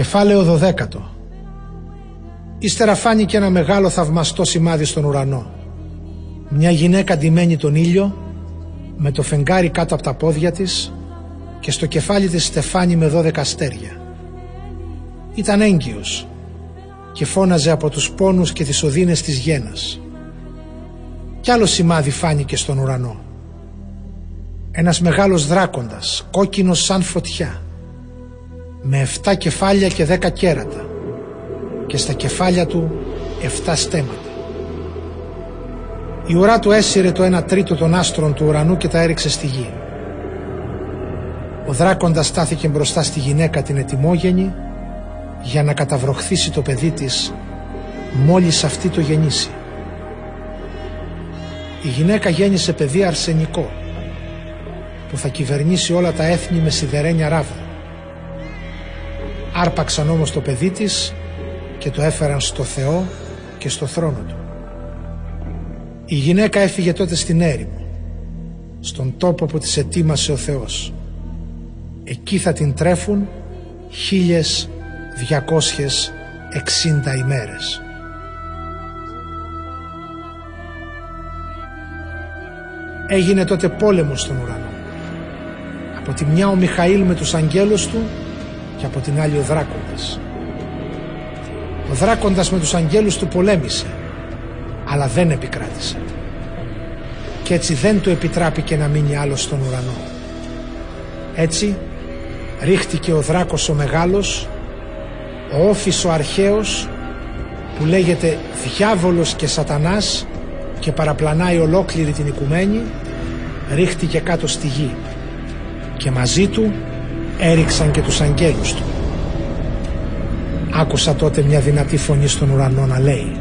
Κεφάλαιο δωδέκατο Ύστερα φάνηκε ένα μεγάλο θαυμαστό σημάδι στον ουρανό. Μια γυναίκα ντυμένη τον ήλιο, με το φεγγάρι κάτω από τα πόδια της και στο κεφάλι της στεφάνι με δώδεκα αστέρια. Ήταν έγκυος και φώναζε από τους πόνους και τις οδύνες της γένας. Κι άλλο σημάδι φάνηκε στον ουρανό. Ένας μεγάλος δράκοντας, κόκκινος σαν φωτιά, με 7 κεφάλια και 10 κέρατα και στα κεφάλια του 7 στέματα. Η ουρά του έσυρε το 1 τρίτο των άστρων του ουρανού και τα έριξε στη γη. Ο δράκοντας στάθηκε μπροστά στη γυναίκα την ετοιμόγενη για να καταβροχθήσει το παιδί της μόλις αυτή το γεννήσει. Η γυναίκα γέννησε παιδί αρσενικό που θα κυβερνήσει όλα τα έθνη με σιδερένια ράβδα. Άρπαξαν όμως το παιδί της και το έφεραν στο Θεό και στο θρόνο του. Η γυναίκα έφυγε τότε στην έρημο, στον τόπο που της ετοίμασε ο Θεός. Εκεί θα την τρέφουν χίλιες διακόσιες εξήντα ημέρες. Έγινε τότε πόλεμος στον ουρανό. Από τη μια ο Μιχαήλ με τους αγγέλους του και από την άλλη ο δράκοντας. Ο δράκοντας με τους αγγέλους του πολέμησε, αλλά δεν επικράτησε. Και έτσι δεν του επιτράπηκε να μείνει άλλο στον ουρανό. Έτσι ρίχτηκε ο δράκος ο μεγάλος, ο όφης ο αρχαίος, που λέγεται διάβολος και σατανάς και παραπλανάει ολόκληρη την οικουμένη, ρίχτηκε κάτω στη γη και μαζί του έριξαν και τους αγγέλους του. Άκουσα τότε μια δυνατή φωνή στον ουρανό να λέει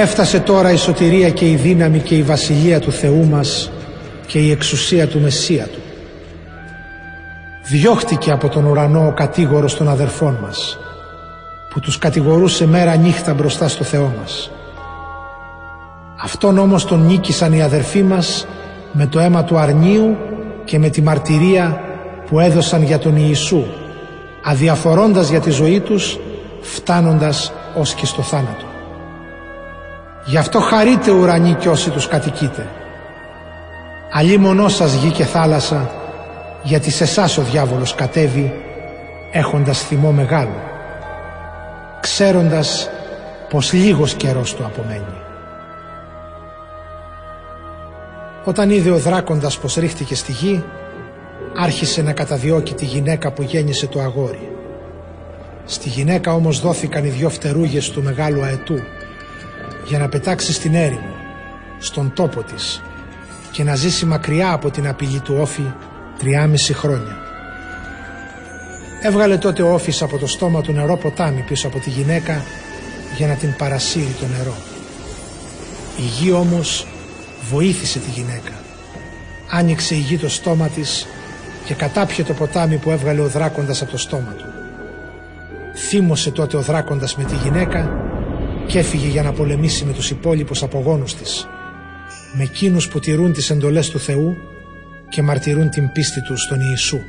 Έφτασε τώρα η σωτηρία και η δύναμη και η βασιλεία του Θεού μας και η εξουσία του Μεσσία του. Διώχτηκε από τον ουρανό ο κατήγορος των αδερφών μας που τους κατηγορούσε μέρα νύχτα μπροστά στο Θεό μας. Αυτόν όμως τον νίκησαν οι αδερφοί μας με το αίμα του αρνίου και με τη μαρτυρία που έδωσαν για τον Ιησού αδιαφορώντας για τη ζωή τους φτάνοντας ως και στο θάνατο. Γι' αυτό χαρείτε ουρανοί κι όσοι τους κατοικείτε. Αλλή μονό σας γη και θάλασσα γιατί σε εσάς ο διάβολος κατέβει έχοντας θυμό μεγάλο ξέροντας πως λίγος καιρός του απομένει. Όταν είδε ο δράκοντας πως ρίχτηκε στη γη άρχισε να καταδιώκει τη γυναίκα που γέννησε το αγόρι. Στη γυναίκα όμως δόθηκαν οι δυο φτερούγες του μεγάλου αετού για να πετάξει στην έρημο, στον τόπο της και να ζήσει μακριά από την απειλή του όφη τριάμιση χρόνια. Έβγαλε τότε ο όφης από το στόμα του νερό ποτάμι πίσω από τη γυναίκα για να την παρασύρει το νερό. Η γη όμως βοήθησε τη γυναίκα. Άνοιξε η γη το στόμα της και κατάπιε το ποτάμι που έβγαλε ο δράκοντας από το στόμα του. Θύμωσε τότε ο δράκοντας με τη γυναίκα και έφυγε για να πολεμήσει με τους υπόλοιπους απογόνους της, με εκείνους που τηρούν τις εντολές του Θεού και μαρτυρούν την πίστη τους στον Ιησού.